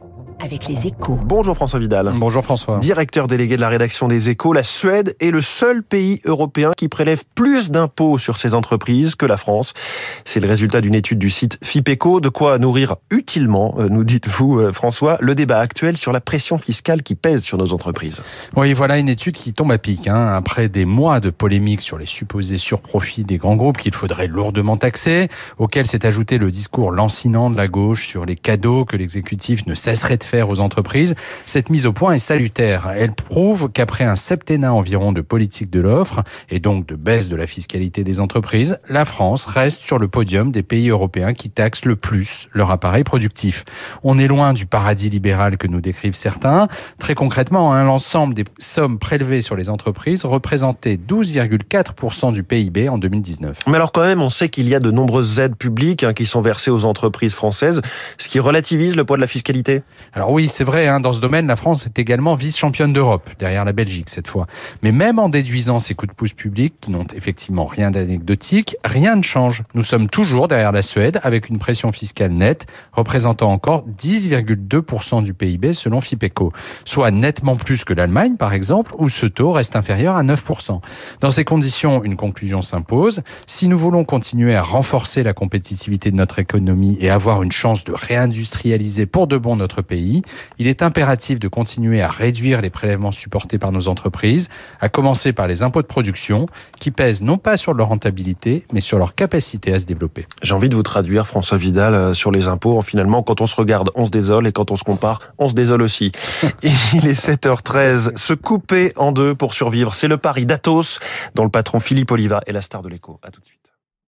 Америки. Avec les échos. Bonjour François Vidal. Bonjour François. Directeur délégué de la rédaction des échos, la Suède est le seul pays européen qui prélève plus d'impôts sur ses entreprises que la France. C'est le résultat d'une étude du site FIPECO. De quoi nourrir utilement, euh, nous dites-vous euh, François, le débat actuel sur la pression fiscale qui pèse sur nos entreprises. Oui, voilà une étude qui tombe à pic. Hein. Après des mois de polémiques sur les supposés surprofits des grands groupes qu'il faudrait lourdement taxer, auquel s'est ajouté le discours lancinant de la gauche sur les cadeaux que l'exécutif ne cesserait de faire aux entreprises, cette mise au point est salutaire. Elle prouve qu'après un septennat environ de politique de l'offre et donc de baisse de la fiscalité des entreprises, la France reste sur le podium des pays européens qui taxent le plus leur appareil productif. On est loin du paradis libéral que nous décrivent certains. Très concrètement, hein, l'ensemble des sommes prélevées sur les entreprises représentait 12,4% du PIB en 2019. Mais alors quand même, on sait qu'il y a de nombreuses aides publiques hein, qui sont versées aux entreprises françaises, ce qui relativise le poids de la fiscalité? Alors oui, c'est vrai, hein, dans ce domaine, la France est également vice-championne d'Europe, derrière la Belgique cette fois. Mais même en déduisant ces coups de pouce publics, qui n'ont effectivement rien d'anecdotique, rien ne change. Nous sommes toujours derrière la Suède, avec une pression fiscale nette, représentant encore 10,2% du PIB selon FIPECO, soit nettement plus que l'Allemagne, par exemple, où ce taux reste inférieur à 9%. Dans ces conditions, une conclusion s'impose. Si nous voulons continuer à renforcer la compétitivité de notre économie et avoir une chance de réindustrialiser pour de bon notre pays, il est impératif de continuer à réduire les prélèvements supportés par nos entreprises, à commencer par les impôts de production, qui pèsent non pas sur leur rentabilité, mais sur leur capacité à se développer. J'ai envie de vous traduire, François Vidal, euh, sur les impôts. Finalement, quand on se regarde, on se désole, et quand on se compare, on se désole aussi. il est 7h13. Se couper en deux pour survivre, c'est le pari d'Atos, dont le patron Philippe Oliva est la star de l'écho. À tout de suite.